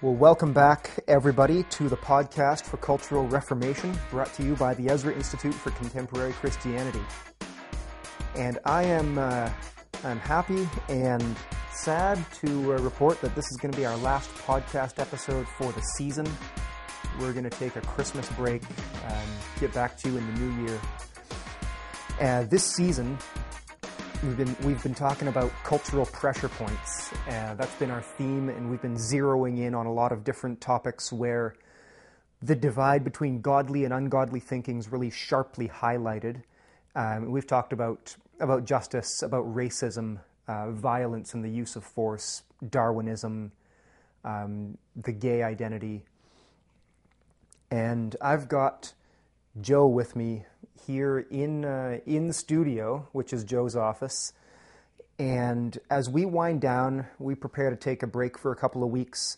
Well, welcome back, everybody, to the podcast for Cultural Reformation, brought to you by the Ezra Institute for Contemporary Christianity. And I am uh, I'm happy and sad to uh, report that this is going to be our last podcast episode for the season. We're going to take a Christmas break and get back to you in the new year. Uh, this season, We've been we've been talking about cultural pressure points. Uh, that's been our theme, and we've been zeroing in on a lot of different topics where the divide between godly and ungodly thinking is really sharply highlighted. Um, we've talked about about justice, about racism, uh, violence and the use of force, Darwinism, um, the gay identity, and I've got Joe with me here in uh, in studio, which is Joe's office. And as we wind down, we prepare to take a break for a couple of weeks.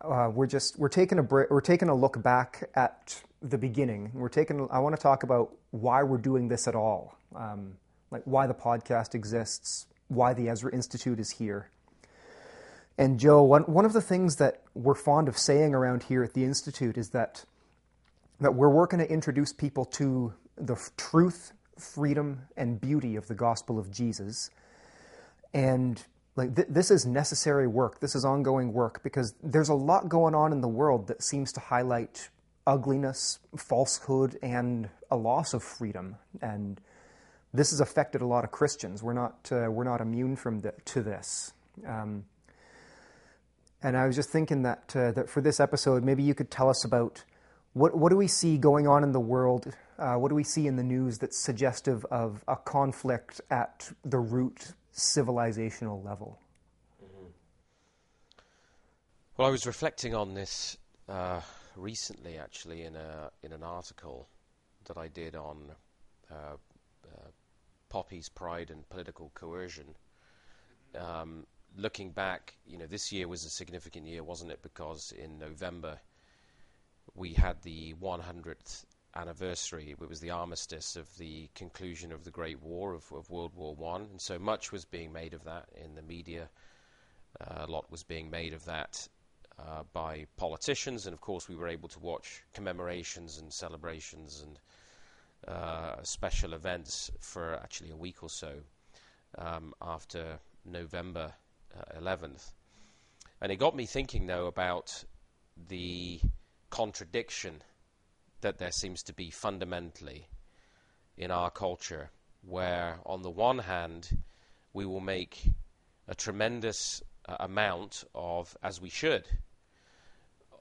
Uh, we're just we're taking a break, we're taking a look back at the beginning. We're taking. I want to talk about why we're doing this at all, um, like why the podcast exists, why the Ezra Institute is here. And Joe, one one of the things that we're fond of saying around here at the institute is that that we're working to introduce people to the truth, freedom, and beauty of the gospel of Jesus. And like th- this is necessary work. This is ongoing work because there's a lot going on in the world that seems to highlight ugliness, falsehood, and a loss of freedom. And this has affected a lot of Christians. We're not uh, we're not immune from the, to this. Um, and I was just thinking that uh, that for this episode, maybe you could tell us about what, what do we see going on in the world? Uh, what do we see in the news that's suggestive of a conflict at the root civilizational level? Mm-hmm. Well, I was reflecting on this uh, recently, actually, in a in an article that I did on uh, uh Poppy's pride and political coercion. Um, looking back, you know, this year was a significant year, wasn't it? Because in November we had the 100th anniversary. It was the armistice of the conclusion of the Great War of, of World War One, and so much was being made of that in the media. Uh, a lot was being made of that uh, by politicians, and of course, we were able to watch commemorations and celebrations and uh, special events for actually a week or so um, after November 11th. Uh, and it got me thinking, though, about the contradiction that there seems to be fundamentally in our culture, where on the one hand we will make a tremendous uh, amount of, as we should,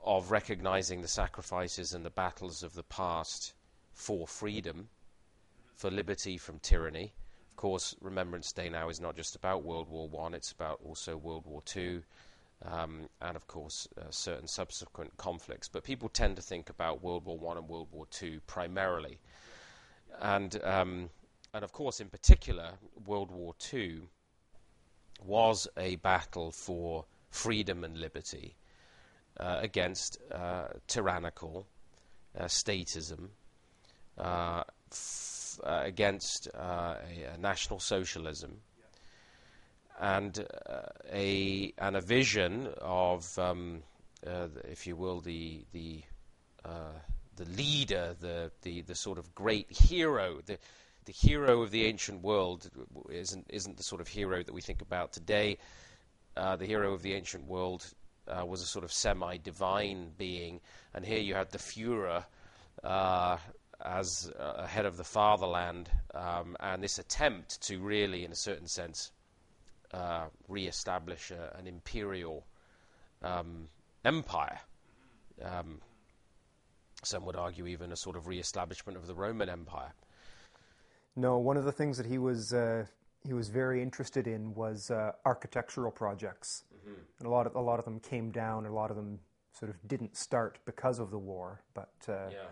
of recognizing the sacrifices and the battles of the past for freedom, for liberty from tyranny. Of course, Remembrance Day now is not just about World War One; it's about also World War Two, um, and of course uh, certain subsequent conflicts. But people tend to think about World War One and World War Two primarily, and um, and of course in particular World War Two was a battle for freedom and liberty uh, against uh, tyrannical uh, statism. Uh, f- uh, against a, a national socialism, and uh, a and a vision of, um, uh, if you will, the the uh, the leader, the, the the sort of great hero, the the hero of the ancient world isn't isn't the sort of hero that we think about today. Uh, the hero of the ancient world uh, was a sort of semi-divine being, and here you had the Führer uh, as a head of the fatherland, um, and this attempt to really, in a certain sense, uh, re-establish a, an imperial um, empire. Um, some would argue even a sort of re-establishment of the Roman Empire. No, one of the things that he was uh, he was very interested in was uh, architectural projects, mm-hmm. and a lot of a lot of them came down. A lot of them sort of didn't start because of the war, but uh, yeah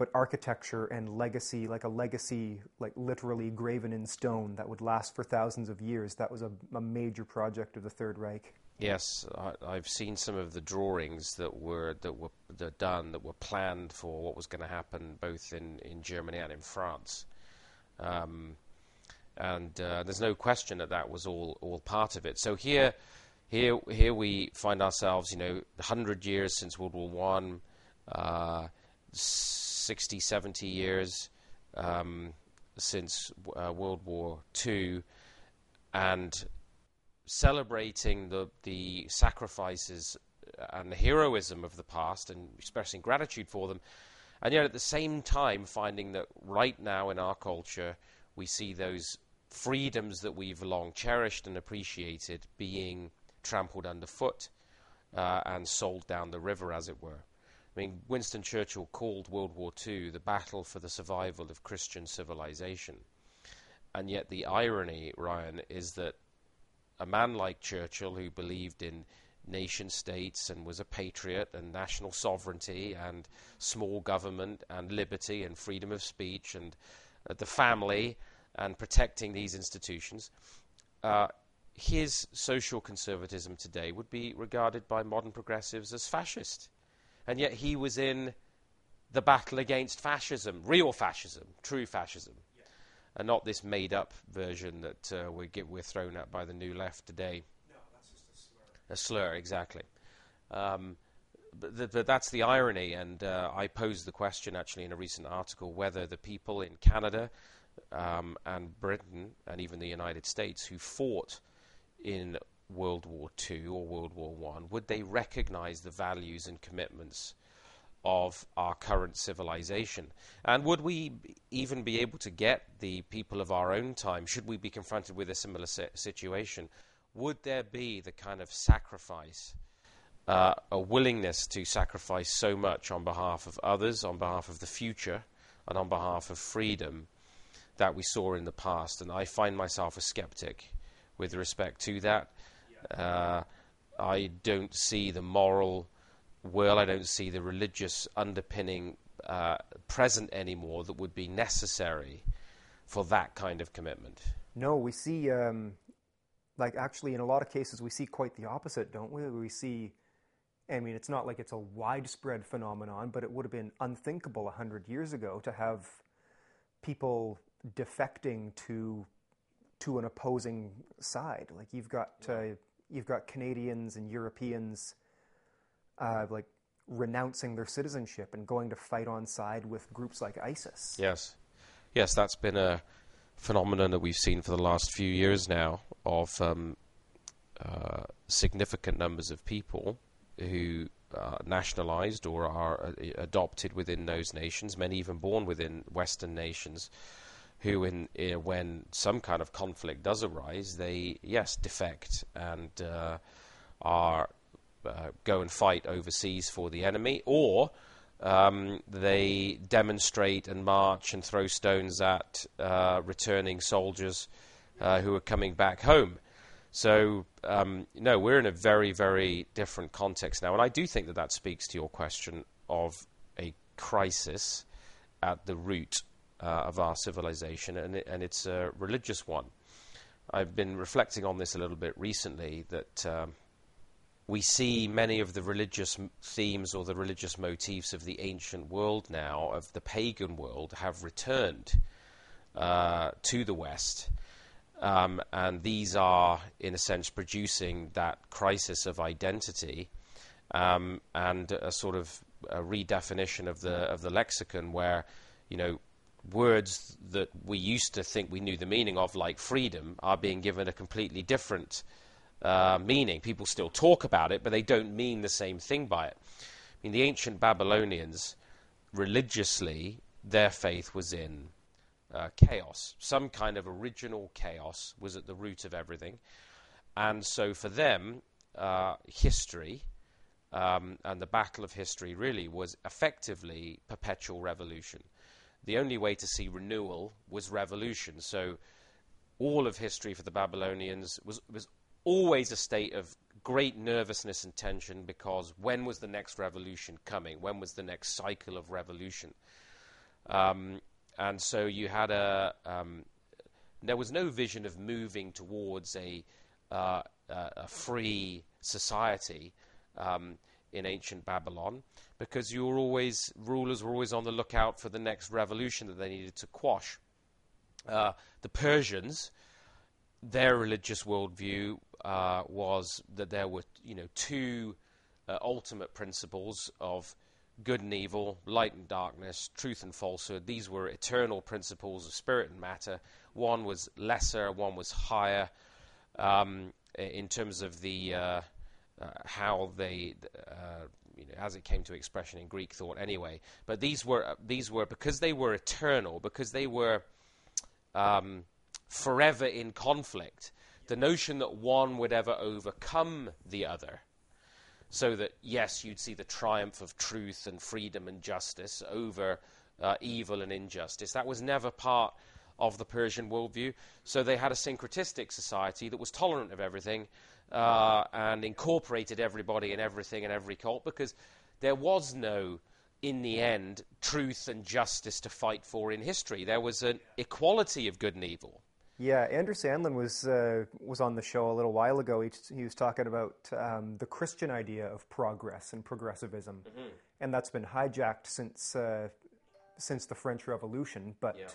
but architecture and legacy, like a legacy, like literally graven in stone that would last for thousands of years. That was a, a major project of the Third Reich. Yes, I, have seen some of the drawings that were that were that done that were planned for what was going to happen both in, in Germany and in France, um, and uh, there's no question that that was all all part of it. So here, here, here we find ourselves, you know, 100 years since World War One, uh, 60, 70 years um, since uh, World War II, and celebrating the the sacrifices and the heroism of the past and expressing gratitude for them, and yet at the same time finding that right now in our culture we see those freedoms that we've long cherished and appreciated being trampled underfoot uh, and sold down the river, as it were. I mean, Winston Churchill called World War II the battle for the survival of Christian civilization. And yet, the irony, Ryan, is that a man like Churchill, who believed in nation states and was a patriot and national sovereignty and small government and liberty and freedom of speech and uh, the family and protecting these institutions, uh, his social conservatism today would be regarded by modern progressives as fascist. And yet he was in the battle against fascism, real fascism, true fascism, yeah. and not this made up version that uh, we get, we're thrown at by the new left today. No, that's just a slur. A slur, exactly. Um, but, the, but, that's the irony, and uh, I posed the question actually in a recent article whether the people in Canada um, and Britain and even the United States who fought in World War II or World War One, would they recognize the values and commitments of our current civilization? And would we even be able to get the people of our own time, should we be confronted with a similar situation, would there be the kind of sacrifice, uh, a willingness to sacrifice so much on behalf of others, on behalf of the future, and on behalf of freedom that we saw in the past? And I find myself a skeptic with respect to that. Uh, I don't see the moral will, I don't see the religious underpinning uh, present anymore that would be necessary for that kind of commitment. No, we see, um, like, actually, in a lot of cases, we see quite the opposite, don't we? We see, I mean, it's not like it's a widespread phenomenon, but it would have been unthinkable 100 years ago to have people defecting to to an opposing side. Like you've got uh, you've got Canadians and Europeans uh, like renouncing their citizenship and going to fight on side with groups like ISIS. Yes, yes, that's been a phenomenon that we've seen for the last few years now of um, uh, significant numbers of people who are nationalized or are uh, adopted within those nations, many even born within Western nations, who, in, uh, when some kind of conflict does arise, they yes defect and uh, are uh, go and fight overseas for the enemy, or um, they demonstrate and march and throw stones at uh, returning soldiers uh, who are coming back home. So, um, no, we're in a very, very different context now. And I do think that that speaks to your question of a crisis at the root of our civilization, and, it, and it's a religious one. I've been reflecting on this a little bit recently that um, we see many of the religious themes or the religious motifs of the ancient world now, of the pagan world, have returned uh, to the West. Um, and these are, in a sense, producing that crisis of identity um, and a sort of a redefinition of the of the lexicon, where you know words that we used to think we knew the meaning of, like freedom, are being given a completely different uh, meaning. People still talk about it, but they don't mean the same thing by it. I mean, the ancient Babylonians, religiously, their faith was in uh, chaos. Some kind of original chaos was at the root of everything. And so for them, uh, history um, and the battle of history really was effectively perpetual revolution the only way to see renewal was revolution. So all of history for the Babylonians was, was always a state of great nervousness and tension because when was the next revolution coming? When was the next cycle of revolution? Um, and so you had a. Um, there was no vision of moving towards a, uh, a free society um, in ancient Babylon because you were always rulers were always on the lookout for the next revolution that they needed to quash. Uh, the Persians, their religious worldview uh, was that there were, you know, two uh, ultimate principles of good and evil, light and darkness, truth and falsehood. These were eternal principles of spirit and matter. One was lesser, one was higher um, in terms of the uh, uh, how they, uh, you know, as it came to expression in Greek thought, anyway. But these were uh, these were because they were eternal, because they were um, forever in conflict. The notion that one would ever overcome the other so that, yes, you'd see the triumph of truth and freedom and justice over uh, evil and injustice. That was never part of the Persian worldview. So they had a syncretistic society that was tolerant of everything uh, and incorporated everybody and everything and every cult because there was no, in the end, truth and justice to fight for in history. There was an equality of good and evil. Yeah, Andrew Sandlin was uh, was on the show a little while ago. He, he was talking about um, the Christian idea of progress and progressivism, mm-hmm. and that's been hijacked since uh, since the French Revolution. But yeah.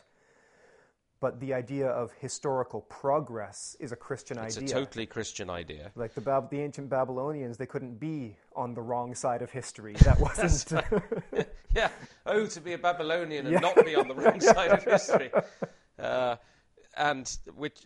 But the idea of historical progress is a Christian it's idea. It's a totally Christian idea. Like the Bab- the ancient Babylonians, they couldn't be on the wrong side of history. That wasn't. yeah. Oh, to be a Babylonian and yeah. not be on the wrong side of history. Uh, and which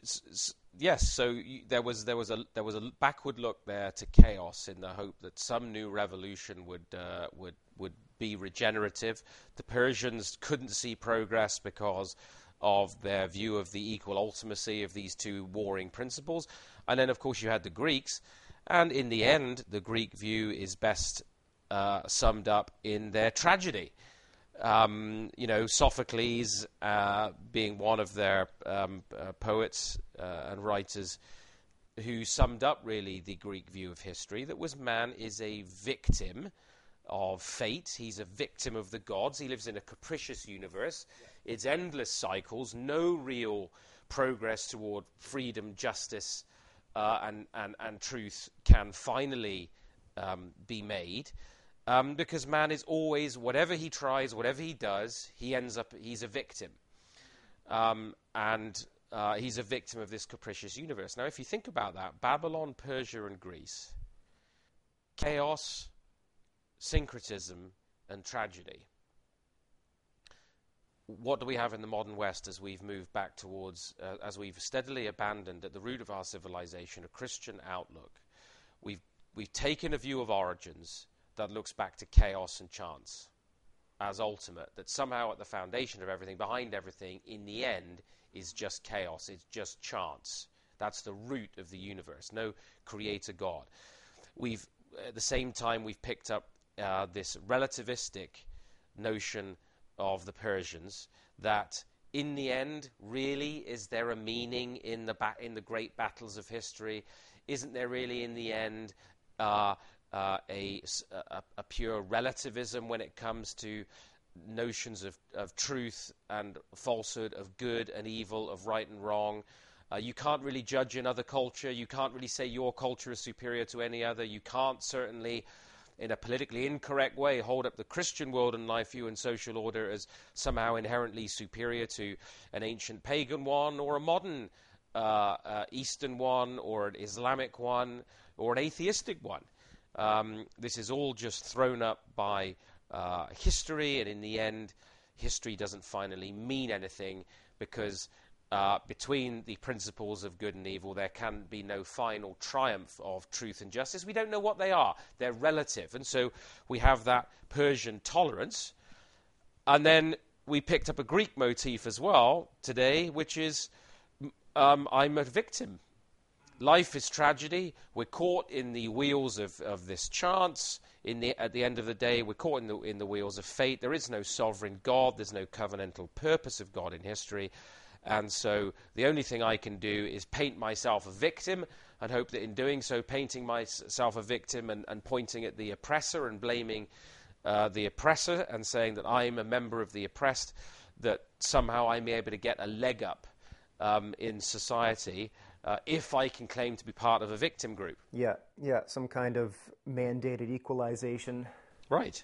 yes, so you, there was there was a there was a backward look there to chaos in the hope that some new revolution would uh, would would be regenerative. The Persians couldn't see progress because of their view of the equal ultimacy of these two warring principles, and then of course you had the Greeks, and in the end, the Greek view is best uh, summed up in their tragedy. Um, you know, Sophocles uh, being one of their um, uh, poets uh, and writers who summed up really the Greek view of history that was man is a victim of fate. He's a victim of the gods. He lives in a capricious universe. Yeah. It's endless cycles, no real progress toward freedom, justice, uh, and, and, and truth can finally um, be made. Um, because man is always, whatever he tries, whatever he does, he ends up, he's a victim. Um, and uh, he's a victim of this capricious universe. Now, if you think about that, Babylon, Persia, and Greece, chaos, syncretism, and tragedy. What do we have in the modern West as we've moved back towards, uh, as we've steadily abandoned at the root of our civilization a Christian outlook? We've, we've taken a view of origins that looks back to chaos and chance as ultimate, that somehow at the foundation of everything, behind everything, in the end, is just chaos, it's just chance. That's the root of the universe, no creator God. We've, at the same time, we've picked up uh, this relativistic notion of the Persians that in the end, really, is there a meaning in the, ba- in the great battles of history? Isn't there really, in the end, uh, uh, a, a, a, pure relativism when it comes to notions of, of truth and falsehood, of good and evil, of right and wrong. Uh, you can't really judge another culture. You can't really say your culture is superior to any other. You can't certainly, in a politically incorrect way, hold up the Christian world and life view and social order as somehow inherently superior to an ancient pagan one or a modern uh, uh, Eastern one or an Islamic one or an atheistic one. Um, this is all just thrown up by uh, history, and in the end, history doesn't finally mean anything because uh, between the principles of good and evil, there can be no final triumph of truth and justice. We don't know what they are, they're relative. And so we have that Persian tolerance. And then we picked up a Greek motif as well today, which is um, I'm a victim life is tragedy. We're caught in the wheels of, of this chance. In the, at the end of the day, we're caught in the, in the wheels of fate. There is no sovereign God. There's no covenantal purpose of God in history. And so the only thing I can do is paint myself a victim and hope that in doing so, painting myself a victim and, and pointing at the oppressor and blaming uh, the oppressor and saying that I am a member of the oppressed, that somehow I may be able to get a leg up um, in society uh, if I can claim to be part of a victim group. Yeah, yeah, some kind of mandated equalization. Right.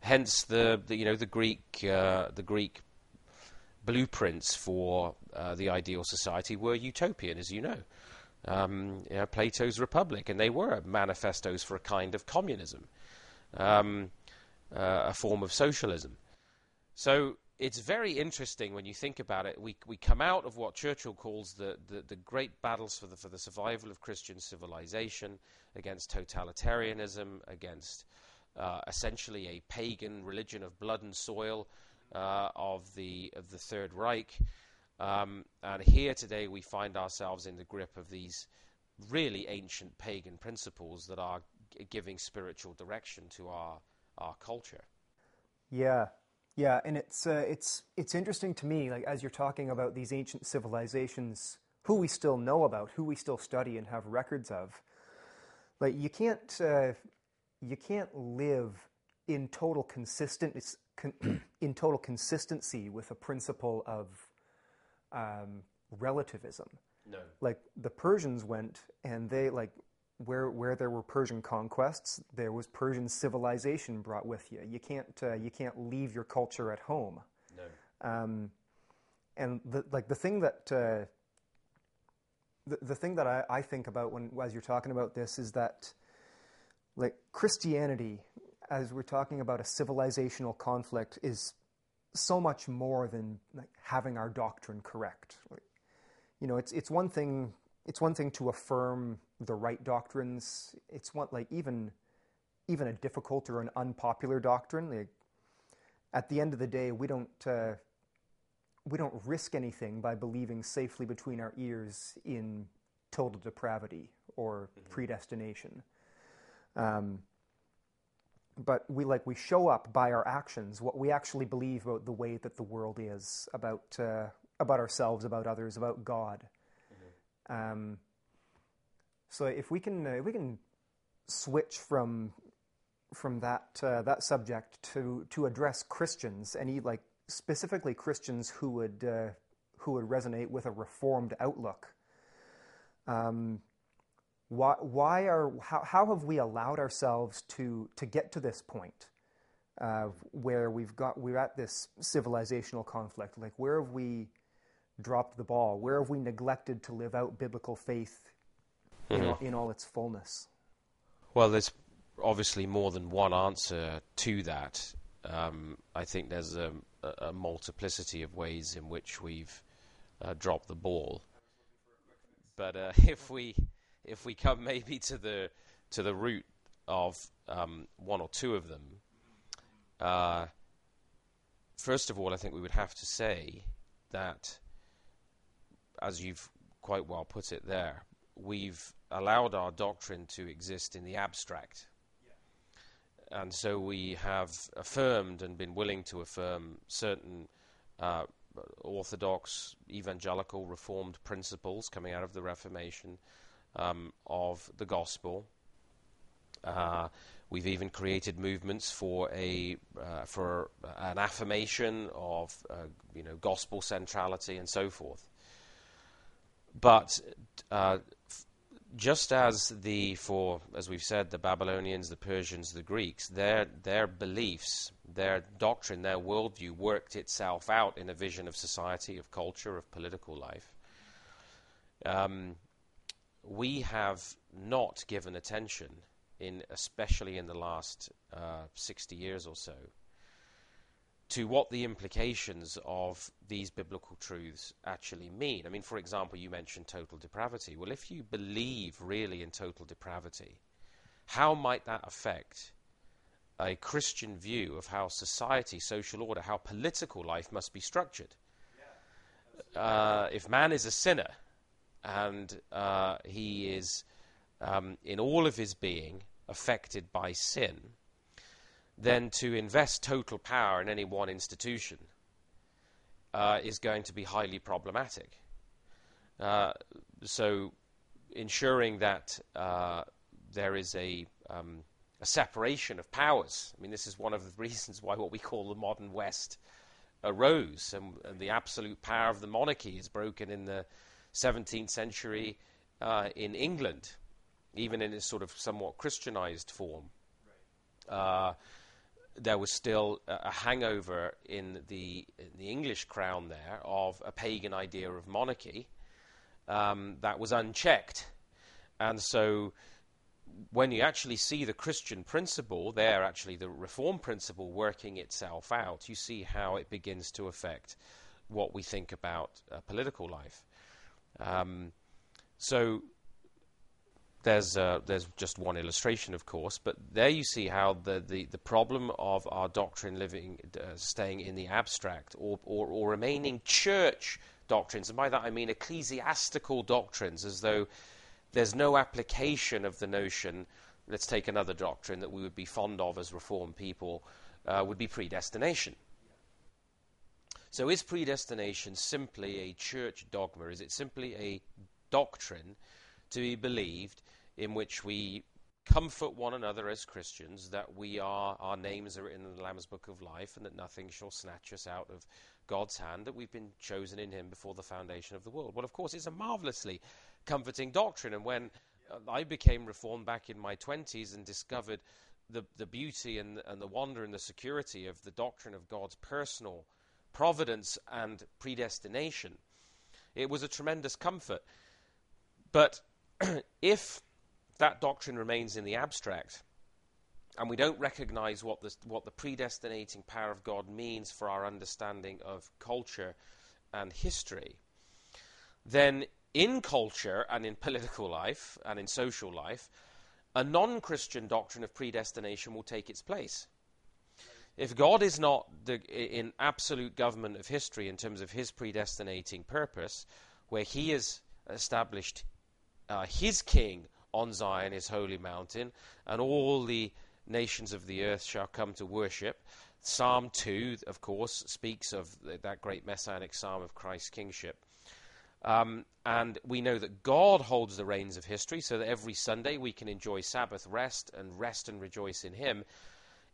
Hence the, the you know the Greek uh, the Greek blueprints for uh, the ideal society were utopian, as you know. um, you know, Plato's Republic, and they were manifestos for a kind of communism, um, uh, a form of socialism. So it's very interesting when you think about it. We, we come out of what Churchill calls the, the, the great battles for the, for the survival of Christian civilization against totalitarianism, against uh, essentially a pagan religion of blood and soil uh, of, the, of the Third Reich. Um, and here today we find ourselves in the grip of these really ancient pagan principles that are g- giving spiritual direction to our, our culture. Yeah, yeah, and it's uh, it's it's interesting to me, like as you're talking about these ancient civilizations, who we still know about, who we still study and have records of. Like you can't uh, you can't live in total consistent in total consistency with a principle of um, relativism. No. Like the Persians went and they like where where there were Persian conquests, there was Persian civilization brought with you. You can't uh, you can't leave your culture at home. No. Um, and the, like the thing that uh, the, the thing that I, I think about when as you're talking about this is that like Christianity, as we're talking about a civilizational conflict, is so much more than like, having our doctrine correct. Like, you know, it's it's one thing it's one thing to affirm the right doctrines. It's one like even even a difficult or an unpopular doctrine. Like, at the end of the day, we don't uh, we don't risk anything by believing safely between our ears in total depravity or mm-hmm. predestination. Um, but we like we show up by our actions what we actually believe about the way that the world is about uh, about ourselves, about others, about God. Mm-hmm. Um, so if we can uh, if we can switch from from that uh, that subject to to address Christians, any like specifically Christians who would uh, who would resonate with a reformed outlook. Um, why, why are how, how have we allowed ourselves to to get to this point uh, where we've got we're at this civilizational conflict? Like where have we dropped the ball? Where have we neglected to live out biblical faith mm-hmm. in, all, in all its fullness? Well, there's obviously more than one answer to that. Um, I think there's a, a, multiplicity of ways in which we've uh, dropped the ball. But uh, if we if we come maybe to the to the root of um, one or two of them, uh, first of all, I think we would have to say that, as you've quite well put it there, we've allowed our doctrine to exist in the abstract. And so we have affirmed and been willing to affirm certain uh, orthodox, evangelical, reformed principles coming out of the Reformation um, of the gospel. Uh, we've even created movements for a uh, for an affirmation of uh, you know gospel centrality and so forth. But uh, just as the for as we've said the Babylonians, the Persians, the Greeks, their their beliefs, their doctrine, their worldview worked itself out in a vision of society, of culture, of political life. Um, we have not given attention, in especially in the last uh, 60 years or so, to what the implications of these biblical truths actually mean. I mean, for example, you mentioned total depravity. Well, if you believe really in total depravity, how might that affect a Christian view of how society, social order, how political life must be structured? Uh, if man is a sinner, and uh, he is, um, in all of his being, affected by sin, then to invest total power in any one institution uh, is going to be highly problematic. Uh, so, ensuring that uh, there is a, um, a separation of powers. I mean, this is one of the reasons why what we call the modern West arose, and, and the absolute power of the monarchy is broken in the 17th century uh, in England, even in its sort of somewhat Christianized form. Uh, there was still a, hangover in the, in the English crown there of a pagan idea of monarchy. um, that was unchecked. And so when you actually see the Christian principle there, actually the reform principle working itself out, you see how it begins to affect what we think about uh, political life. Um, so there's uh, there's just one illustration, of course, but there you see how the, the, the problem of our doctrine living, uh, staying in the abstract, or, or, or remaining church doctrines, and by that I mean ecclesiastical doctrines, as though there's no application of the notion. Let's take another doctrine that we would be fond of as Reformed people, uh, would be predestination. So, is predestination simply a church dogma? Is it simply a doctrine to be believed in which we comfort one another as Christians that we are our names are written in the Lamb's Book of Life and that nothing shall snatch us out of God's hand, that we've been chosen in Him before the foundation of the world? Well, of course, it's a marvelously comforting doctrine. And when uh, I became reformed back in my 20s and discovered the, the beauty and, and the wonder and the security of the doctrine of God's personal providence and predestination, it was a tremendous comfort. But if that doctrine remains in the abstract, and we don't recognize what the, what the predestinating power of God means for our understanding of culture and history, then in culture and in political life and in social life, a non Christian doctrine of predestination will take its place. If God is not the, in absolute government of history in terms of his predestinating purpose, where he has established uh, his king on Zion, his holy mountain, and all the nations of the earth shall come to worship. Psalm 2, of course, speaks of that great messianic psalm of Christ's kingship. Um, and we know that God holds the reins of history so that every Sunday we can enjoy Sabbath rest and rest and rejoice in Him.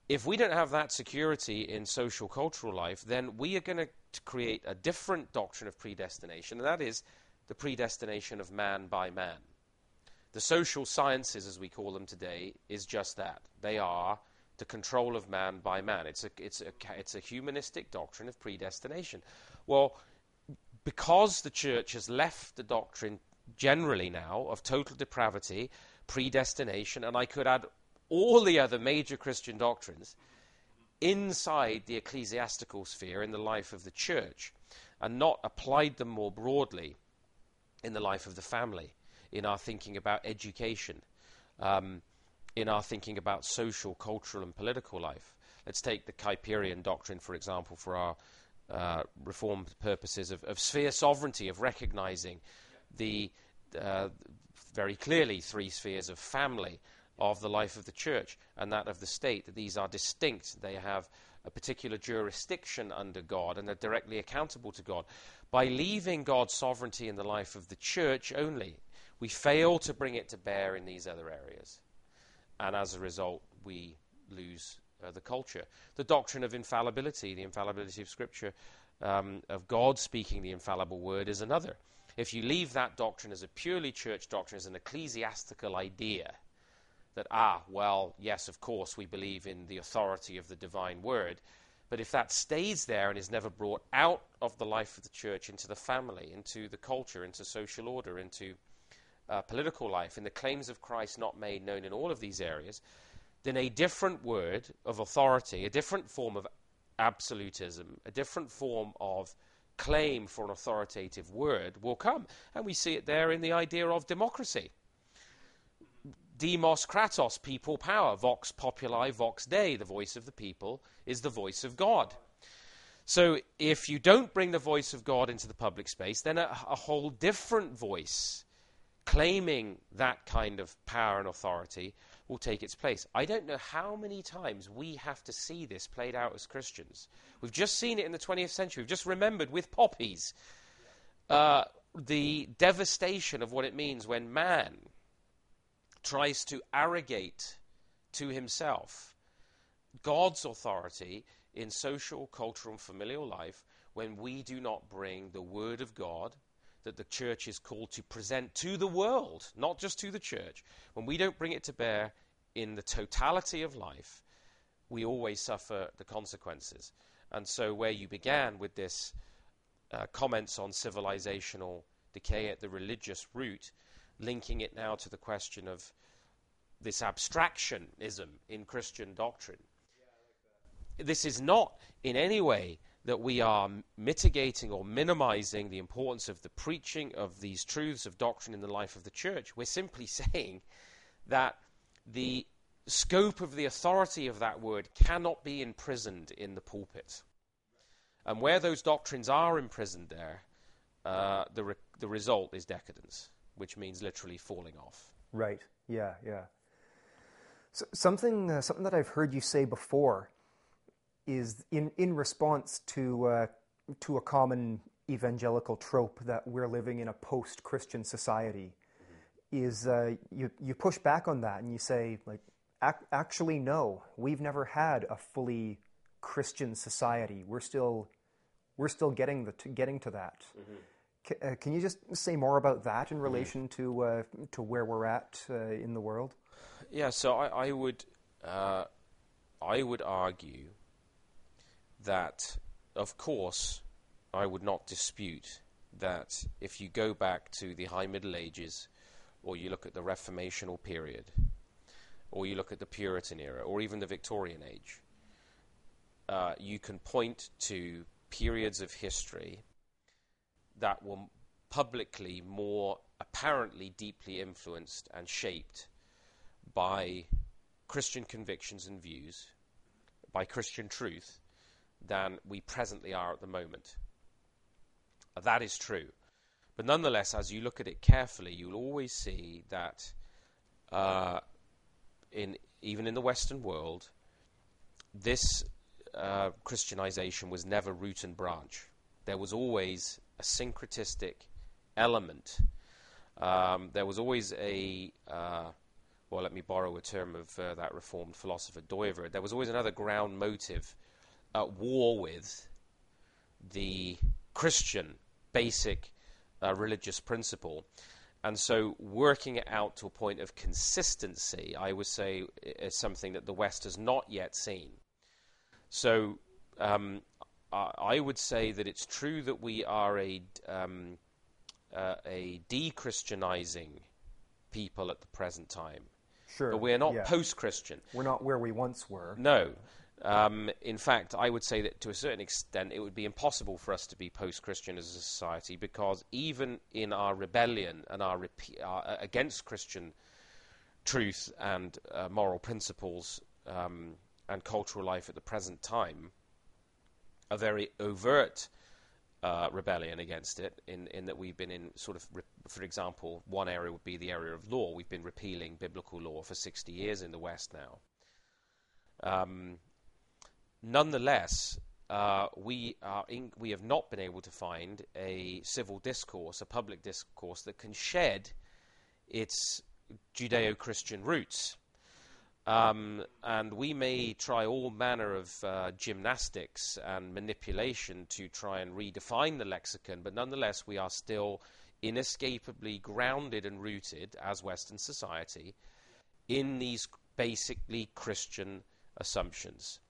If we don't have that security in social cultural life, then we are going to create a different doctrine of predestination, and that is the predestination of man by man. The social sciences, as we call them today, is just that. They are the control of man by man. It's a, it's a, it's a humanistic doctrine of predestination. Well, because the church has left the doctrine generally now of total depravity, predestination, and I could add all the other major Christian doctrines inside the ecclesiastical sphere in the life of the church and not applied them more broadly in the life of the family, in our thinking about education, um, in our thinking about social, cultural, and political life. Let's take the Kuyperian doctrine, for example, for our uh, reformed purposes of, of, sphere sovereignty, of recognizing the uh, very clearly three spheres of family of the life of the church and that of the state, that these are distinct. They have a particular jurisdiction under God and they're directly accountable to God. By leaving God's sovereignty in the life of the church only, we fail to bring it to bear in these other areas. And as a result, we lose uh, the culture. The doctrine of infallibility, the infallibility of Scripture, um, of God speaking the infallible word, is another. If you leave that doctrine as a purely church doctrine, as an ecclesiastical idea, that, ah, well, yes, of course, we believe in the authority of the divine word, but if that stays there and is never brought out of the life of the church into the family, into the culture, into social order, into uh, political life, in the claims of Christ not made known in all of these areas, then a different word of authority, a different form of absolutism, a different form of claim for an authoritative word will come. And we see it there in the idea of democracy. Demos kratos, people power. Vox populi, vox dei. The voice of the people is the voice of God. So if you don't bring the voice of God into the public space, then a, a whole different voice claiming that kind of power and authority will take its place. I don't know how many times we have to see this played out as Christians. We've just seen it in the 20th century. We've just remembered with poppies uh, the devastation of what it means when man tries to arrogate to himself God's authority in social, cultural, and familial life when we do not bring the Word of God that the church is called to present to the world, not just to the church, when we don't bring it to bear in the totality of life, we always suffer the consequences. And so, where you began with this uh, comments on civilizational decay at the religious root, linking it now to the question of this abstractionism in Christian doctrine. This is not in any way that we are mitigating or minimizing the importance of the preaching of these truths of doctrine in the life of the church. We're simply saying that the scope of the authority of that word cannot be imprisoned in the pulpit. And where those doctrines are imprisoned there, uh, the, re- the result is decadence, which means literally falling off. Right. Yeah, yeah. So something, uh, something that I've heard you say before is in, in response to, uh, to a common evangelical trope that we're living in a post Christian society. Mm-hmm. Is uh, you, you push back on that and you say, like, ac- actually, no, we've never had a fully Christian society. We're still, we're still getting, the, to, getting to that. Mm-hmm. C- uh, can you just say more about that in relation to, uh, to where we're at uh, in the world? Yeah, so I, I would, uh, I would argue that, of course, I would not dispute that if you go back to the High Middle Ages, or you look at the Reformational period, or you look at the Puritan era, or even the Victorian age, uh, you can point to periods of history that were publicly more apparently deeply influenced and shaped by Christian convictions and views, by Christian truth, than we presently are at the moment. That is true. But nonetheless, as you look at it carefully, you'll always see that uh, in even in the Western world, this uh, Christianization was never root and branch. There was always a syncretistic element. Um, there was always a uh, well, let me borrow a term of uh, that reformed philosopher Dooyeweerd. There was always another ground motive at war with the Christian basic uh, religious principle. And so, working it out to a point of consistency, I would say, is something that the West has not yet seen. So, um, I would say that it's true that we are a, um, uh, a de Christianizing people at the present time. Sure. But we're not yeah. post Christian. We're not where we once were. No. Um, in fact, I would say that to a certain extent it would be impossible for us to be post Christian as a society because even in our rebellion and our, rep- uh, against Christian truth and uh, moral principles um, and cultural life at the present time, a very overt uh, rebellion against it, in, in that we've been in sort of, re- for example, one area would be the area of law. We've been repealing biblical law for 60 years in the West now. Um, Nonetheless, uh, we, in, we have not been able to find a civil discourse, a public discourse that can shed its Judeo Christian roots. Um, and we may try all manner of uh, gymnastics and manipulation to try and redefine the lexicon, but nonetheless, we are still inescapably grounded and rooted as Western society in these basically Christian assumptions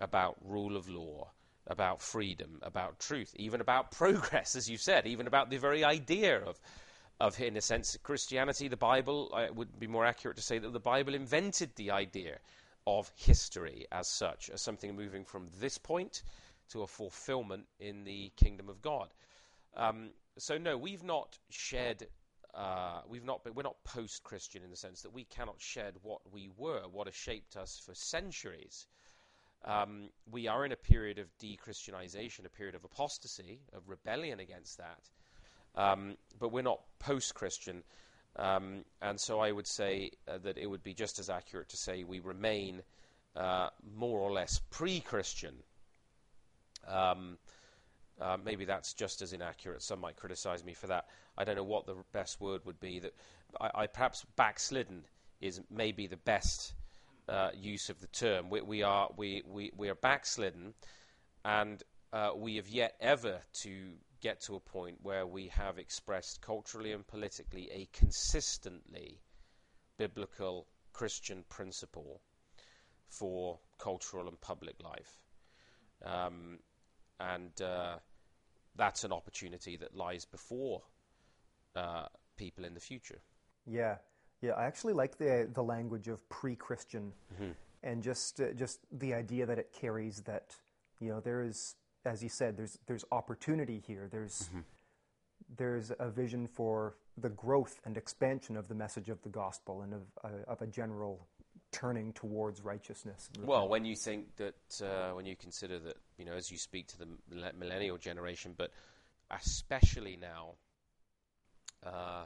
about rule of law, about freedom, about truth, even about progress, as you said, even about the very idea of, of in a sense, Christianity, the Bible, it would be more accurate to say that the Bible invented the idea of history as such, as something moving from this point to a fulfillment in the kingdom of God. Um, so no, we've not shed. Uh, we've not been, we're not post-Christian in the sense that we cannot shed what we were, what has shaped us for centuries. Um, we are in a period of de Christianization, a period of apostasy, of rebellion against that. Um, but we're not post Christian. Um, and so I would say uh, that it would be just as accurate to say we remain uh, more or less pre Christian. Um, uh, maybe that's just as inaccurate. Some might criticize me for that. I don't know what the best word would be. That I, I perhaps backslidden is maybe the best uh, use of the term. We, we, are we, we, we are backslidden, and uh, we have yet ever to get to a point where we have expressed culturally and politically a consistently biblical Christian principle for cultural and public life. Um, and uh, that's an opportunity that lies before uh, people in the future. Yeah, yeah. I actually like the the language of pre-Christian, mm-hmm. and just uh, just the idea that it carries that you know there is, as you said, there's there's opportunity here. There's mm-hmm. there's a vision for the growth and expansion of the message of the gospel and of, uh, of a general turning towards righteousness. Well, when you think that, uh, when you consider that, you know, as you speak to the millennial generation, but especially now, uh,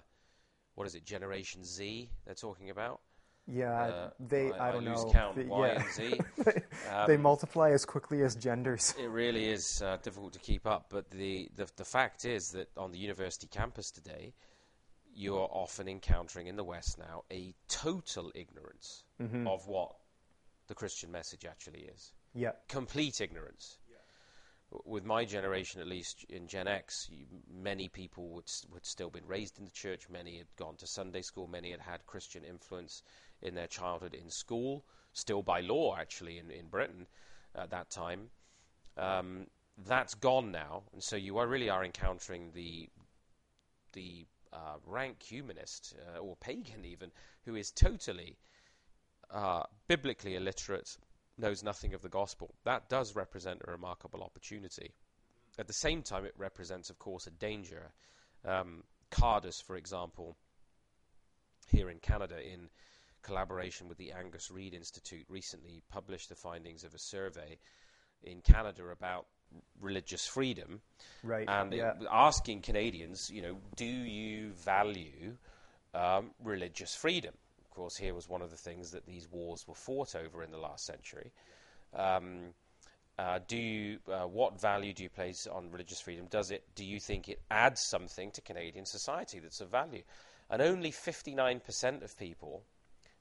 what is it, Generation Z? They're talking about. Yeah, uh, they. I, I don't lose know. count. The, y yeah. and Z. Um, they multiply as quickly as genders. It really is uh, difficult to keep up. But the, the the fact is that on the university campus today, you are often encountering in the West now a total ignorance mm-hmm. of what the Christian message actually is. Yeah. Complete ignorance. Yeah. With my generation, at least in Gen X, you, many people would would still been raised in the church. Many had gone to Sunday school. Many had had Christian influence in their childhood in school, still by law, actually, in, in Britain at that time. Um, that's gone now, and so you are really are encountering the the uh, rank humanist uh, or pagan even who is totally uh, biblically illiterate, knows nothing of the gospel. That does represent a remarkable opportunity. At the same time, it represents, of course, a danger. Um, Cardus, for example, here in Canada, in collaboration with the Angus Reid Institute, recently published the findings of a survey in Canada about religious freedom, right? And yeah. asking Canadians, you know, do you value um, religious freedom? Of course, here was one of the things that these wars were fought over in the last century. Um, uh, do you, uh, what value do you place on religious freedom? Does it? Do you think it adds something to Canadian society that's of value? And only 59% of people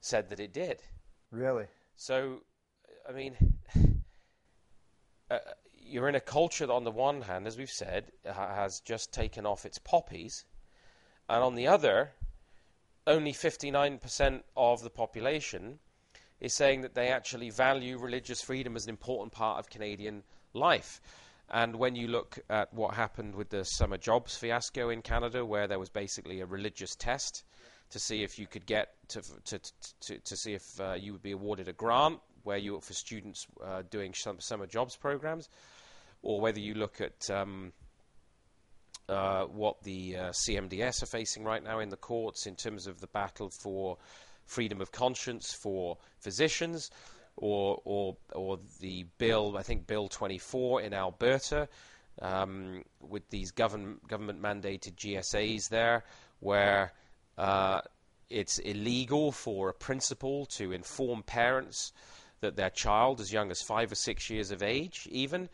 said that it did. Really? So, I mean, uh, you're in a culture that, on the one hand, as we've said, has just taken off its poppies, and on the other, only 59% of the population is saying that they actually value religious freedom as an important part of Canadian life. And when you look at what happened with the summer jobs fiasco in Canada, where there was basically a religious test to see if you could get to to to, to see if uh, you would be awarded a grant where you for students uh, doing some summer jobs programs, or whether you look at um, uh, what the uh, CMDS are facing right now in the courts in terms of the battle for freedom of conscience for physicians, or or or the bill I think Bill 24 in Alberta. Um, with these government government mandated GSAs there, where uh, it's illegal for a principal to inform parents that their child, as young as five or six years of age, even,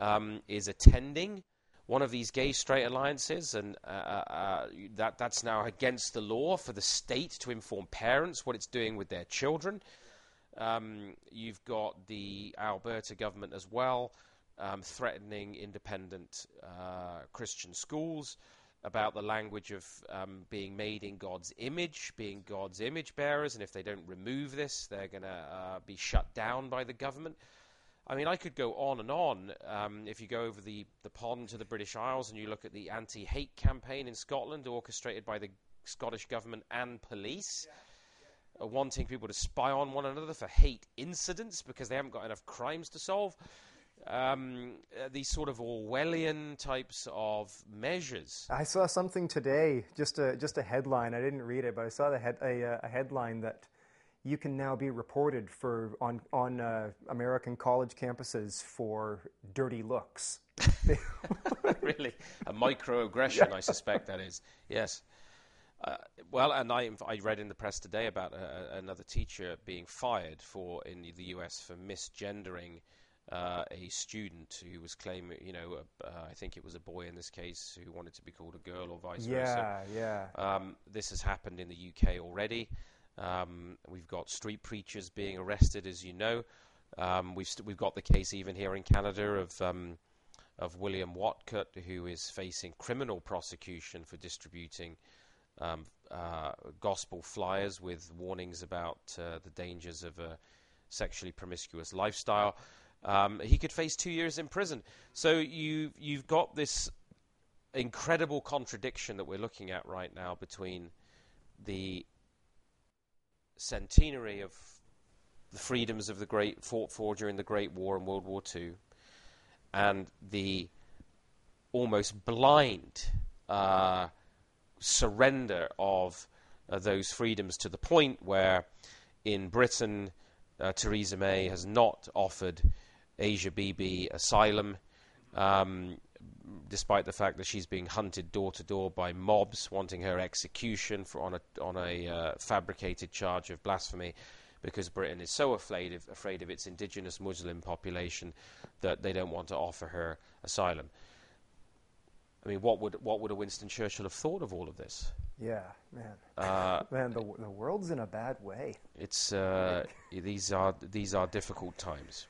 um, is attending one of these gay straight alliances, and uh, uh, uh, that that's now against the law for the state to inform parents what it's doing with their children. Um, you've got the Alberta government as well um, threatening independent uh, Christian schools about the language of um, being made in God's image, being God's image bearers, and if they don't remove this, they're going to uh, be shut down by the government. I mean, I could go on and on. Um, if you go over the, the pond to the British Isles and you look at the anti hate campaign in Scotland, orchestrated by the Scottish government and police. Yeah. Uh, wanting people to spy on one another for hate incidents because they haven't got enough crimes to solve um, uh, these sort of Orwellian types of measures. I saw something today, just a just a headline. I didn't read it, but I saw the head, a, a headline that you can now be reported for on on uh, American college campuses for dirty looks. really, a microaggression, yeah. I suspect that is. Yes. Uh, well, and I, I read in the press today about uh, another teacher being fired for in the US for misgendering uh, a student who was claiming, you know, uh, I think it was a boy in this case who wanted to be called a girl or vice yeah, versa. Yeah, yeah. Um, this has happened in the UK already. Um, we've got street preachers being arrested, as you know. Um, we've st- we've got the case even here in Canada of um, of William Whatcott, who is facing criminal prosecution for distributing um, uh, gospel flyers with warnings about uh, the dangers of a sexually promiscuous lifestyle. Um, he could face two years in prison. So you you've got this incredible contradiction that we're looking at right now between the centenary of the freedoms of the great fought for during the Great War and World War II, and the almost blind uh, surrender of uh, those freedoms to the point where in Britain uh, Theresa May has not offered Asia Bibi asylum. Um, despite the fact that she's being hunted door to door by mobs wanting her execution for on a on a uh, fabricated charge of blasphemy, because Britain is so afraid of, afraid of its indigenous Muslim population that they don't want to offer her asylum. I mean, what would what would a Winston Churchill have thought of all of this? Yeah, man, uh, man, the the world's in a bad way. It's uh, these are these are difficult times.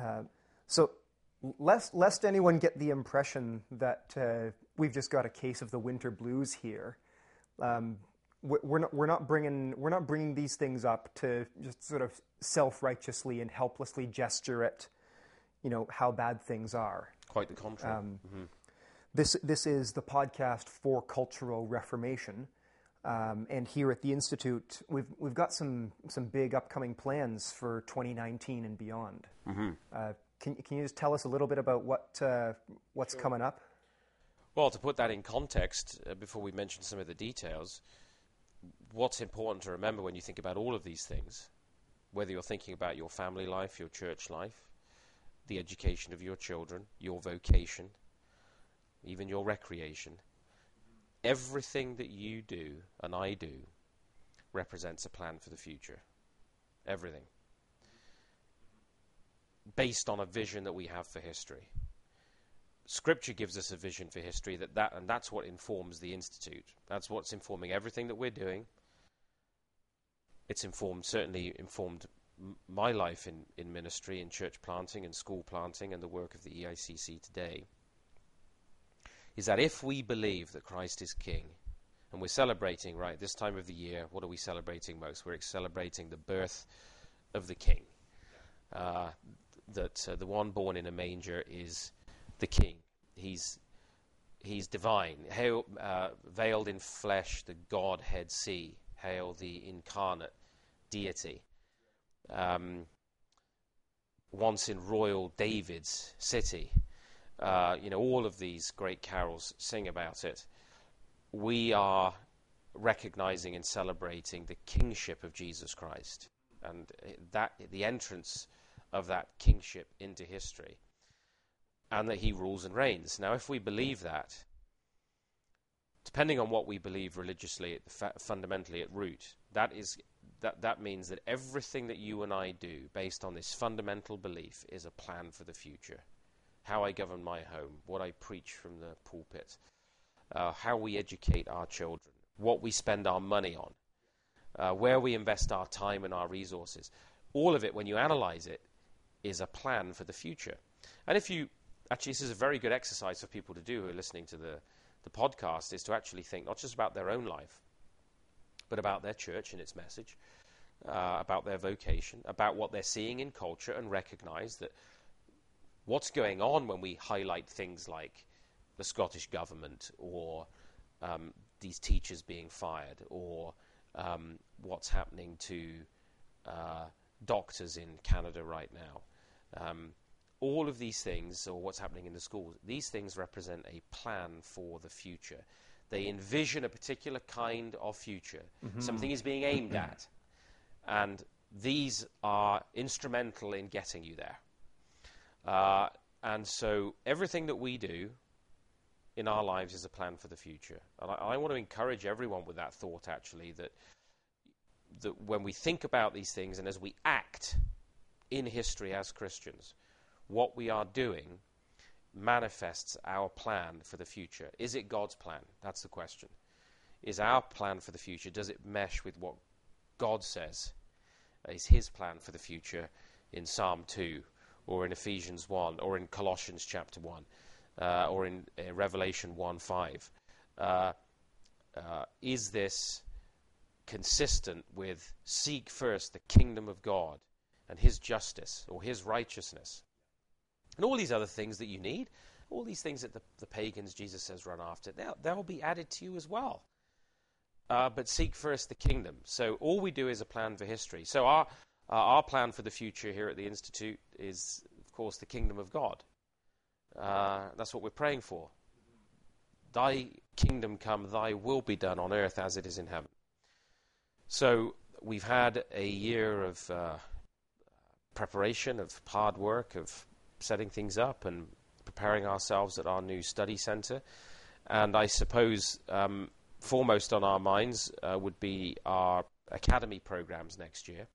Uh, so lest, lest anyone get the impression that uh, we've just got a case of the winter blues here, um, we're not, we're not bringing we're not bringing these things up to just sort of self-righteously and helplessly gesture at you know how bad things are. Quite the contrary. Um, mm-hmm. This this is the podcast for cultural reformation, um, and here at the institute, we've we've got some some big upcoming plans for 2019 and beyond. Mm-hmm. Uh, can, can you just tell us a little bit about what uh, what's sure. coming up? Well, to put that in context, uh, before we mention some of the details, what's important to remember when you think about all of these things, whether you're thinking about your family life, your church life, the education of your children, your vocation, even your recreation, everything that you do and I do represents a plan for the future. Everything based on a vision that we have for history. Scripture gives us a vision for history that, that and that's what informs the institute. That's what's informing everything that we're doing. It's informed certainly informed my life in, in ministry, in church planting and school planting and the work of the EICC today. Is that if we believe that Christ is King, and we're celebrating right this time of the year, what are we celebrating most? We're celebrating the birth of the King. Uh, that uh, the one born in a manger is the king. He's he's divine. Hail, uh, veiled in flesh, the Godhead see. Hail the incarnate deity. Um, once in royal David's city. Uh, you know, all of these great carols sing about it. We are recognizing and celebrating the kingship of Jesus Christ. And that the entrance of that kingship into history and that he rules and reigns. Now, if we believe that, depending on what we believe religiously, fundamentally at root, that is that that means that everything that you and I do, based on this fundamental belief, is a plan for the future. How I govern my home, what I preach from the pulpit, uh, how we educate our children, what we spend our money on, uh, where we invest our time and our resources. All of it, when you analyze it, is a plan for the future. And if you actually, this is a very good exercise for people to do who are listening to the, the podcast, is to actually think not just about their own life, but about their church and its message, uh, about their vocation, about what they're seeing in culture, and recognize that what's going on when we highlight things like the Scottish government or um, these teachers being fired or um, what's happening to uh, doctors in Canada right now. Um, all of these things, or what's happening in the schools, these things represent a plan for the future. They envision a particular kind of future. Mm-hmm. Something is being aimed at. And these are instrumental in getting you there. Uh, and so everything that we do in our lives is a plan for the future. And I, I want to encourage everyone with that thought, actually, that, that when we think about these things and as we act, in history as Christians. What we are doing manifests our plan for the future. Is it God's plan? That's the question. Is our plan for the future, does it mesh with what God says is his plan for the future in Psalm 2 or in Ephesians 1 or in Colossians chapter 1 uh, or in uh, Revelation 1 5? Uh, uh, is this consistent with seek first the kingdom of God and his justice or his righteousness and all these other things that you need. all these things that the, the pagans, Jesus says, run after, they'll, they'll be added to you as well. Uh, but seek first the kingdom. So all we do is a plan for history. So our, uh, our plan for the future here at the Institute is, of course, the kingdom of God. Uh, that's what we're praying for. Thy kingdom come, thy will be done on earth as it is in heaven. So we've had a year of uh, preparation, of hard work, of setting things up and preparing ourselves at our new study centre. And I suppose um, foremost on our minds uh, would be our academy programs next year,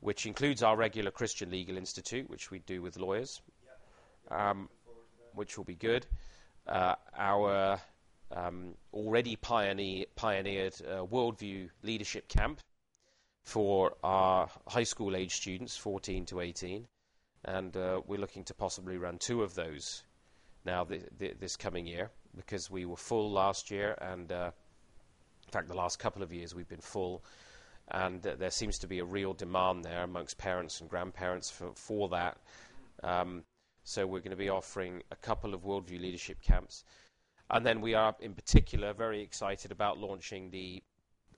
which includes our regular Christian Legal Institute, which we do with lawyers, um, which will be good. Uh, our um, already pioneer, pioneered uh, Worldview Leadership Camp for our high school age students, 14 to 18, and uh, we're looking to possibly run two of those now th- th- this coming year because we were full last year, and uh, in fact, the last couple of years we've been full, and there seems to be a real demand there amongst parents and grandparents for, for that. Um, so we're going to be offering a couple of worldview leadership camps. And then we are, in particular, very excited about launching the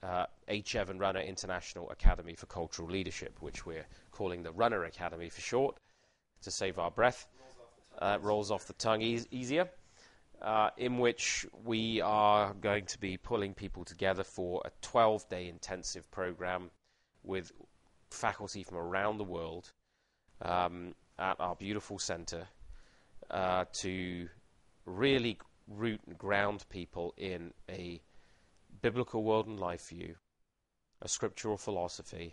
uh, H. Evan Runner International Academy for Cultural Leadership, which we're calling the Runner Academy for short, to save our breath. Uh, rolls off the tongue e- easier. Uh, in which we are going to be pulling people together for a 12 day intensive program with faculty from around the world um, at our beautiful centre uh, to really root and ground people in a biblical world and life view, a scriptural philosophy,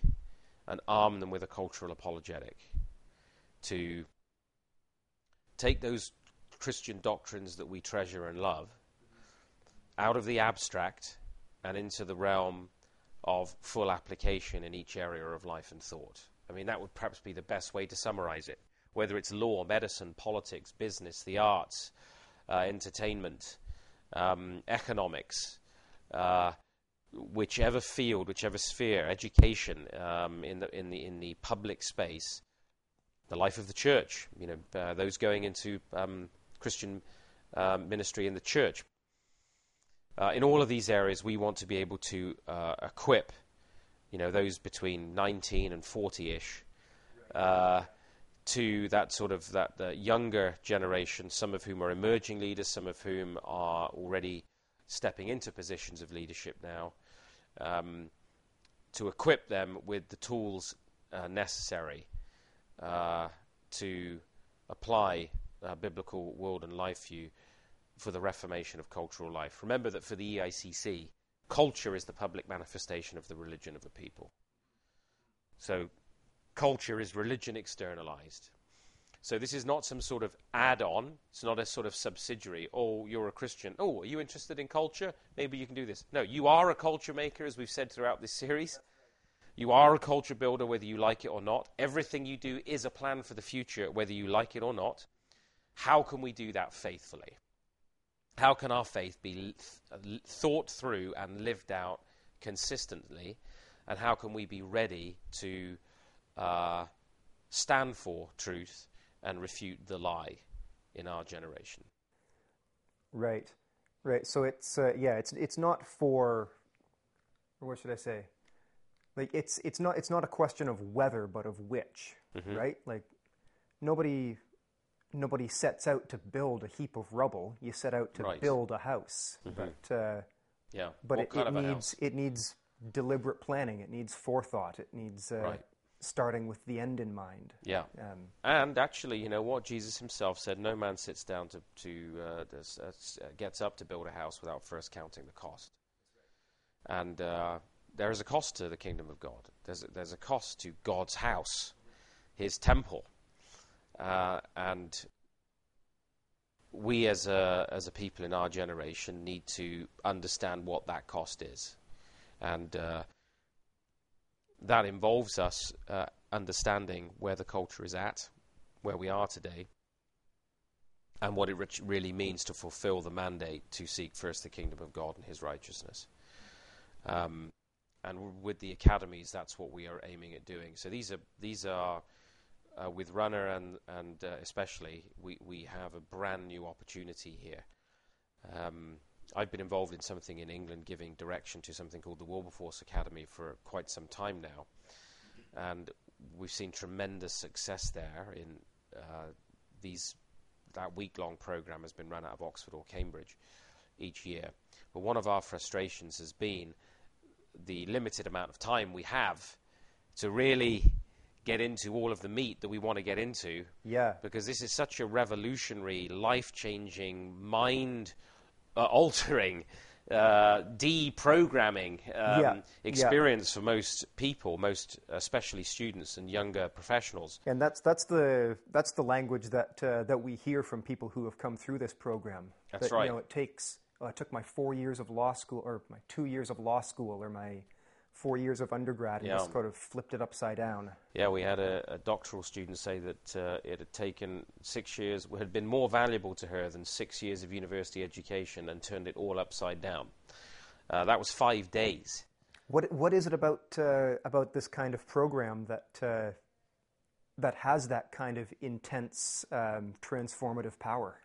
and arm them with a cultural apologetic to take those Christian doctrines that we treasure and love out of the abstract and into the realm of full application in each area of life and thought. I mean, that would perhaps be the best way to summarize it. Whether it's law, medicine, politics, business, the arts, uh, entertainment, um, economics, uh, whichever field, whichever sphere, education um, in the in the in the public space, the life of the church. You know, uh, those going into um, Christian uh, ministry in the church. Uh, in all of these areas, we want to be able to uh, equip, you know, those between 19 and 40-ish, to that sort of that younger generation, some of whom are emerging leaders, some of whom are already stepping into positions of leadership now, um, to equip them with the tools uh, necessary uh, to apply uh, biblical world and life view for the reformation of cultural life. Remember that for the EICC, culture is the public manifestation of the religion of a people. So culture is religion externalized. So this is not some sort of add-on. It's not a sort of subsidiary. Oh, you're a Christian. Oh, are you interested in culture? Maybe you can do this. No, you are a culture maker, as we've said throughout this series. You are a culture builder, whether you like it or not. Everything you do is a plan for the future, whether you like it or not. How can we do that faithfully? How can our faith be thought through and lived out consistently? And how can we be ready to uh, stand for truth and refute the lie in our generation. Right, right. So it's uh, yeah, it's it's not for, what should I say? Like it's it's not it's not a question of whether, but of which, mm-hmm. right? Like nobody nobody sets out to build a heap of rubble. You set out to right. build a house, mm-hmm. but uh, yeah, but it, it needs it needs deliberate planning. It needs forethought. It needs uh, right starting with the end in mind. Yeah. Um, and actually, you know what Jesus himself said: "No man sits down to to uh, this, uh, uh, gets up to build a house without first counting the cost." And uh, there is a cost to the kingdom of God. There's a, there's a cost to God's house, His temple, uh, and we as a as a people in our generation need to understand what that cost is, and uh, that involves us uh, understanding where the culture is at, where we are today, and what it re- really means to fulfill the mandate to seek first the kingdom of God and His righteousness. Um, and with the academies, that's what we are aiming at doing. So these are these are uh, with Runner and, and uh, especially, we, we have a brand new opportunity here. Um, I've been involved in something in England giving direction to something called the Wilberforce Academy for quite some time now. And we've seen tremendous success there in uh, these. That week-long program has been run out of Oxford or Cambridge each year. But one of our frustrations has been the limited amount of time we have to really get into all of the meat that we want to get into. Yeah. Because this is such a revolutionary, life-changing, mind uh, altering, uh, deprogramming um, Yeah, experience for most people, most especially students and younger professionals. And that's that's the that's the language that uh, that we hear from people who have come through this program. That's that, right. You know, it takes uh, it took my four years of law school, or my two years of law school, or my four years of undergrad, and Yeah. just sort of flipped it upside down. Yeah, we had a, a doctoral student say that uh, it had taken six years, had been more valuable to her than six years of university education and turned it all upside down. Uh, that was five days. What what is it about uh, about this kind of program that uh, that has that kind of intense um, transformative power?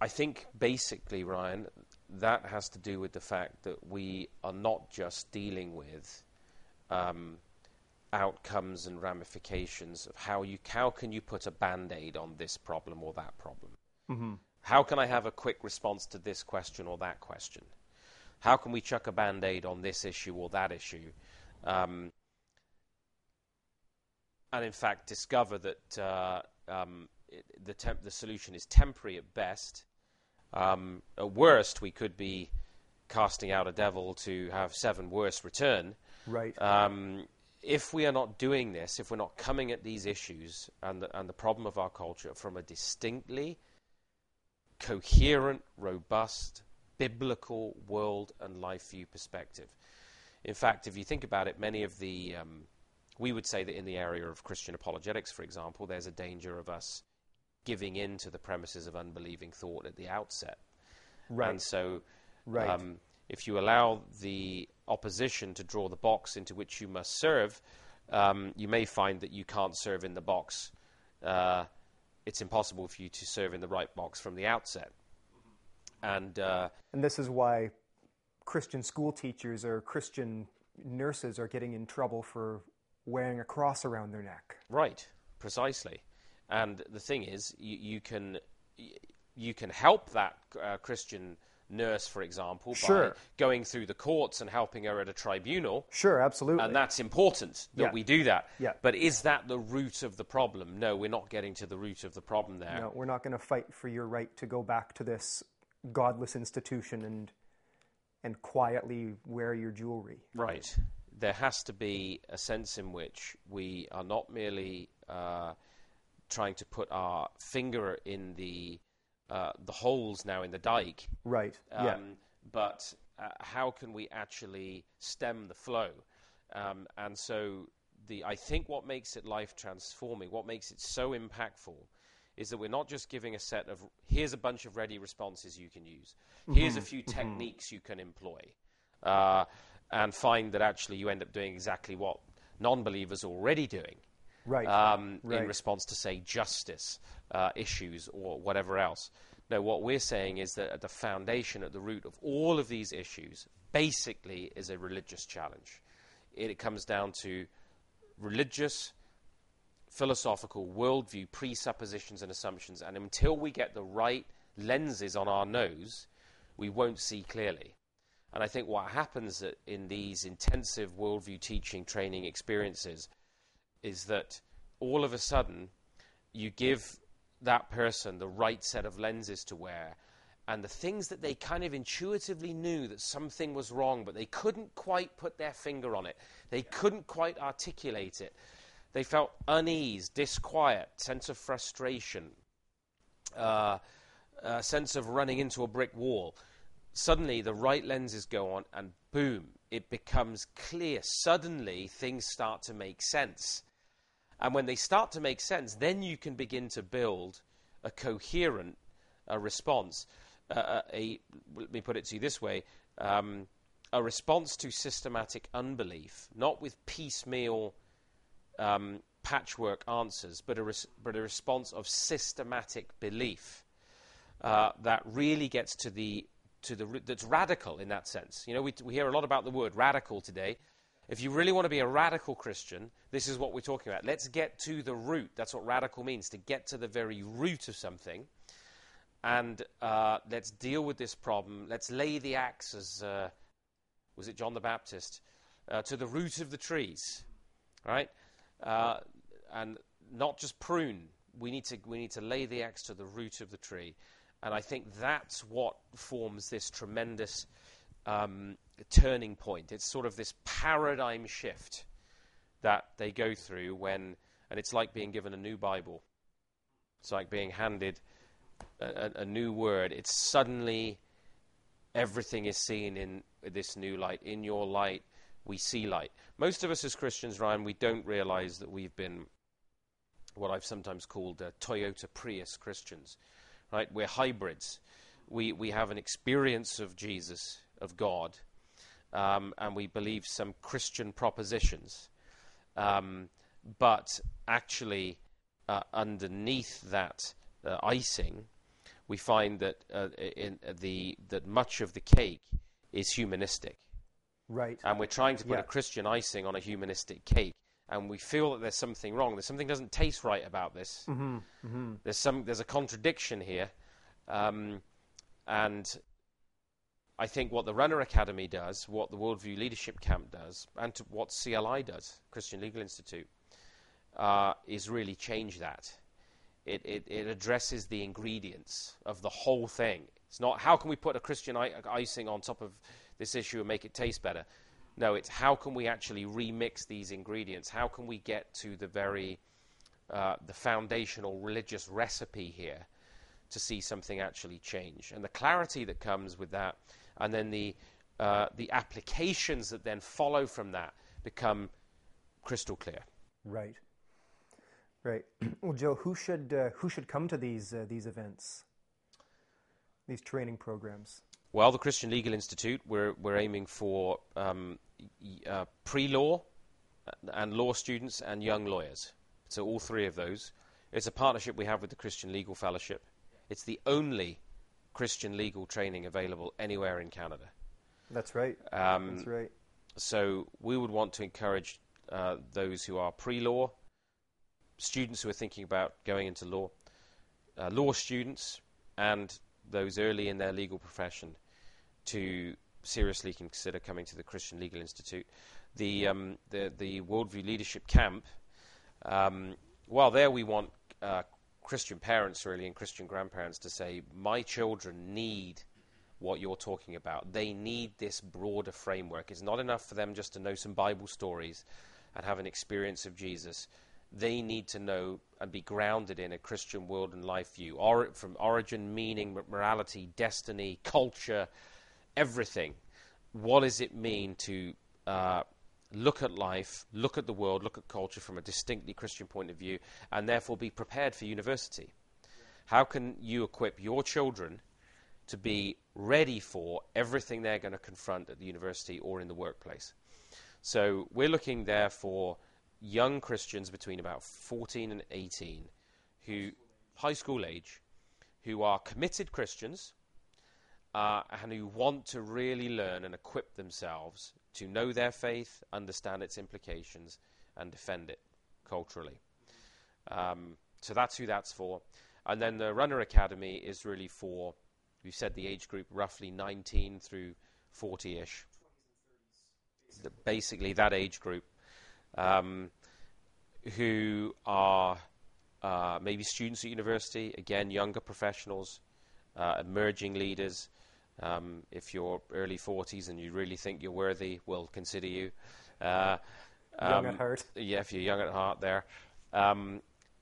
I think basically, Ryan, that has to do with the fact that we are not just dealing with um, outcomes and ramifications of how you how can you put a band-aid on this problem or that problem. Mm-hmm. How can I have a quick response to this question or that question? How can we chuck a band-aid on this issue or that issue? Um, and in fact, discover that uh, um, it, the, temp- the solution is temporary at best. Um, at worst, we could be casting out a devil to have seven worse return. Right. Um, if we are not doing this, if we're not coming at these issues and the, and the problem of our culture from a distinctly coherent, robust, biblical world and life view perspective. In fact, if you think about it, many of the, um, we would say that in the area of Christian apologetics, for example, there's a danger of us giving in to the premises of unbelieving thought at the outset. Right. And so, Right. um, if you allow the opposition to draw the box into which you must serve, um, you may find that you can't serve in the box. Uh, it's impossible for you to serve in the right box from the outset. And uh, And this is why Christian school teachers or Christian nurses are getting in trouble for wearing a cross around their neck. Right, precisely. And the thing is, you, you can you can help that uh, Christian nurse, for example, by Sure. going through the courts and helping her at a tribunal. Sure, absolutely. And that's important that Yeah. we do that. Yeah. But is that the root of the problem? No, we're not getting to the root of the problem there. no, we're not going to fight for your right to go back to this godless institution and and quietly wear your jewelry. Right. There has to be a sense in which we are not merely uh, trying to put our finger in the uh, the holes now in the dike, Right. um, yeah. but uh, how can we actually stem the flow? Um, and so, the I think what makes it life transforming, what makes it so impactful, is that we're not just giving a set of here's a bunch of ready responses you can use, here's a few techniques you can employ, uh, and find that actually you end up doing exactly what non-believers are already doing Right. um, in response to, say, justice uh, issues or whatever else. No, what we're saying is that at the foundation, at the root of all of these issues, basically is a religious challenge. It, it comes down to religious, philosophical worldview, presuppositions, and assumptions. And until we get the right lenses on our nose, we won't see clearly. And I think what happens in these intensive worldview teaching training experiences is that all of a sudden you give that person the right set of lenses to wear and the things that they kind of intuitively knew that something was wrong but they couldn't quite put their finger on it they couldn't quite articulate it they felt unease disquiet sense of frustration uh, a sense of running into a brick wall. Suddenly the right lenses go on and boom it becomes clear. Suddenly things start to make sense and when they start to make sense, then you can begin to build a coherent uh, response. Uh, a, let me put it to you this way um, a response to systematic unbelief, not with piecemeal um, patchwork answers, but a, res- but a response of systematic belief uh, that really gets to the to the that's radical in that sense. You know, we, we hear a lot about the word radical today. If you really want to be a radical Christian, this is what we're talking about. Let's get to the root. That's what radical means to get to the very root of something. And uh, let's deal with this problem. Let's lay the axe, as uh, was it John the Baptist, uh, to the root of the trees, right? Uh, and not just prune. We need to we need to lay the axe to the root of the tree. And I think that's what forms this tremendous um, turning point. It's sort of this paradigm shift that they go through when, and it's like being given a new Bible. It's like being handed a, a, a new word. It's suddenly everything is seen in this new light. In your light, we see light. Most of us as Christians, Ryan, we don't realize that we've been what I've sometimes called uh, Toyota Prius Christians right? We're hybrids. We, we have an experience of Jesus, of God, um, and we believe some Christian propositions. Um, but actually, uh, underneath that uh, icing, we find that uh, in uh, the that much of the cake is humanistic. Right. And we're trying to put Yeah. a Christian icing on a humanistic cake, and we feel that there's something wrong. There's something doesn't taste right about this. Mm-hmm. There's some there's a contradiction here, um, and I think what the Runner Academy does, what the Worldview Leadership Camp does, and what CLI does, Christian Legal Institute, uh, is really change that. It, it, it addresses the ingredients of the whole thing. It's not how can we put a Christian I- icing on top of this issue and make it taste better. No, it's how can we actually remix these ingredients? How can we get to the very uh, the foundational religious recipe here to see something actually change, and the clarity that comes with that, and then the uh, the applications that then follow from that become crystal clear. Right. Right. Well, Joe, who should uh, who should come to these uh, these events, these training programs? Well, the Christian Legal Institute, we're we're aiming for um, uh, pre-law and law students and young lawyers. So all three of those. It's a partnership we have with the Christian Legal Fellowship. It's the only Christian legal training available anywhere in Canada. That's right. Um, That's right. So we would want to encourage uh, those who are pre-law, students who are thinking about going into law, uh, law students, and those early in their legal profession to seriously consider coming to the Christian Legal Institute. The um, the the Worldview Leadership Camp. Um, well, there we want uh, Christian parents really and Christian grandparents to say, my children need what you're talking about. They need this broader framework. It's not enough for them just to know some Bible stories and have an experience of Jesus. They need to know and be grounded in a Christian world and life view, or, from origin, meaning, morality, destiny, culture, everything. What does it mean to uh, look at life, look at the world, look at culture from a distinctly Christian point of view, and therefore be prepared for university? How can you equip your children to be ready for everything they're going to confront at the university or in the workplace? So we're looking there for young Christians between about 14 and 18 who high school age who are committed Christians uh, and who want to really learn and equip themselves to know their faith, understand its implications, and defend it culturally. Um, so that's who that's for. And then the Runner Academy is really for, we've said the age group roughly 19 through 40 ish. Basically, that age group um, who are uh, maybe students at university, again, younger professionals, uh, emerging leaders. Um, if you're early 40s and you really think you're worthy, we'll consider you. Uh, Young um, at heart. Yeah, if you're young at heart there. Um,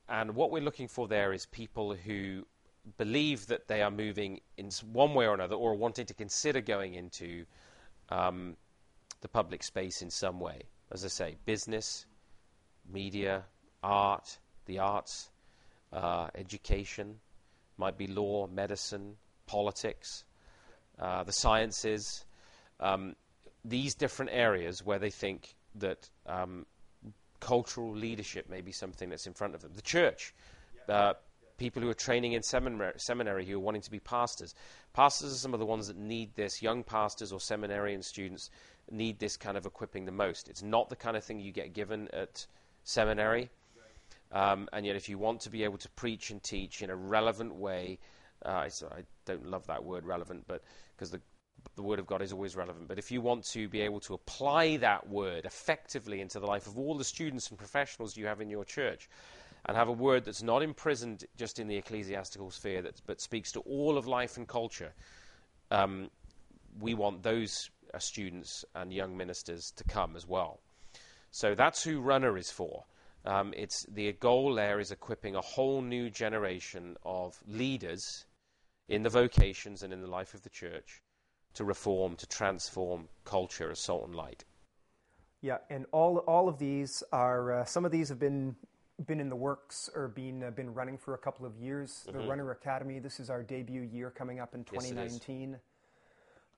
and what we're looking for there is people who believe that they are moving in one way or another or wanting to consider going into um, the public space in some way. As I say, business, media, art, the arts, uh, education, might be law, medicine, politics, uh, the sciences, um, these different areas where they think that um, cultural leadership may be something that's in front of them. The church, uh, people who are training in seminary, seminary who are wanting to be pastors. Pastors are some of the ones that need this. Young pastors or seminarian students need this kind of equipping the most. It's not the kind of thing you get given at seminary. Um, and yet, if you want to be able to preach and teach in a relevant way, uh, I, I don't love that word relevant, but because the the Word of God is always relevant. But if you want to be able to apply that Word effectively into the life of all the students and professionals you have in your church, and have a Word that's not imprisoned just in the ecclesiastical sphere, that, but speaks to all of life and culture, um, we want those uh, students and young ministers to come as well. So that's who Runner is for. Um, it's the goal there is equipping a whole new generation of leaders in the vocations and in the life of the church to reform, to transform culture as salt and light. Yeah, and all all of these are uh, some of these have been been in the works or been uh, been running for a couple of years. Mm-hmm. The Runner Academy. This is our debut year coming up in 2019. Yes,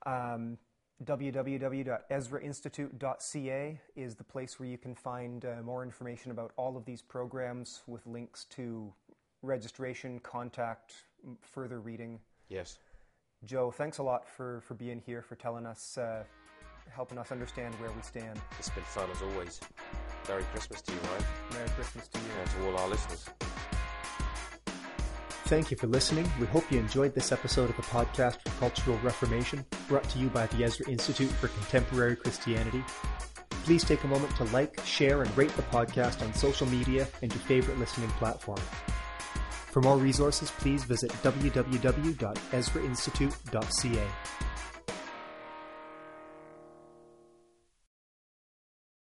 um, www.ezrainstitute.ca is the place where you can find uh, more information about all of these programs with links to registration, contact, further reading. Yes. Joe, thanks a lot for, for being here, for telling us, uh, helping us understand where we stand. It's been fun as always. Merry Christmas to you, Ryan. Merry Christmas to you. And to all our listeners. Thank you for listening. We hope you enjoyed this episode of the podcast for Cultural Reformation, brought to you by the Ezra Institute for Contemporary Christianity. Please take a moment to like, share, and rate the podcast on social media and your favorite listening platform. For more resources, please visit www.ezrainstitute.ca.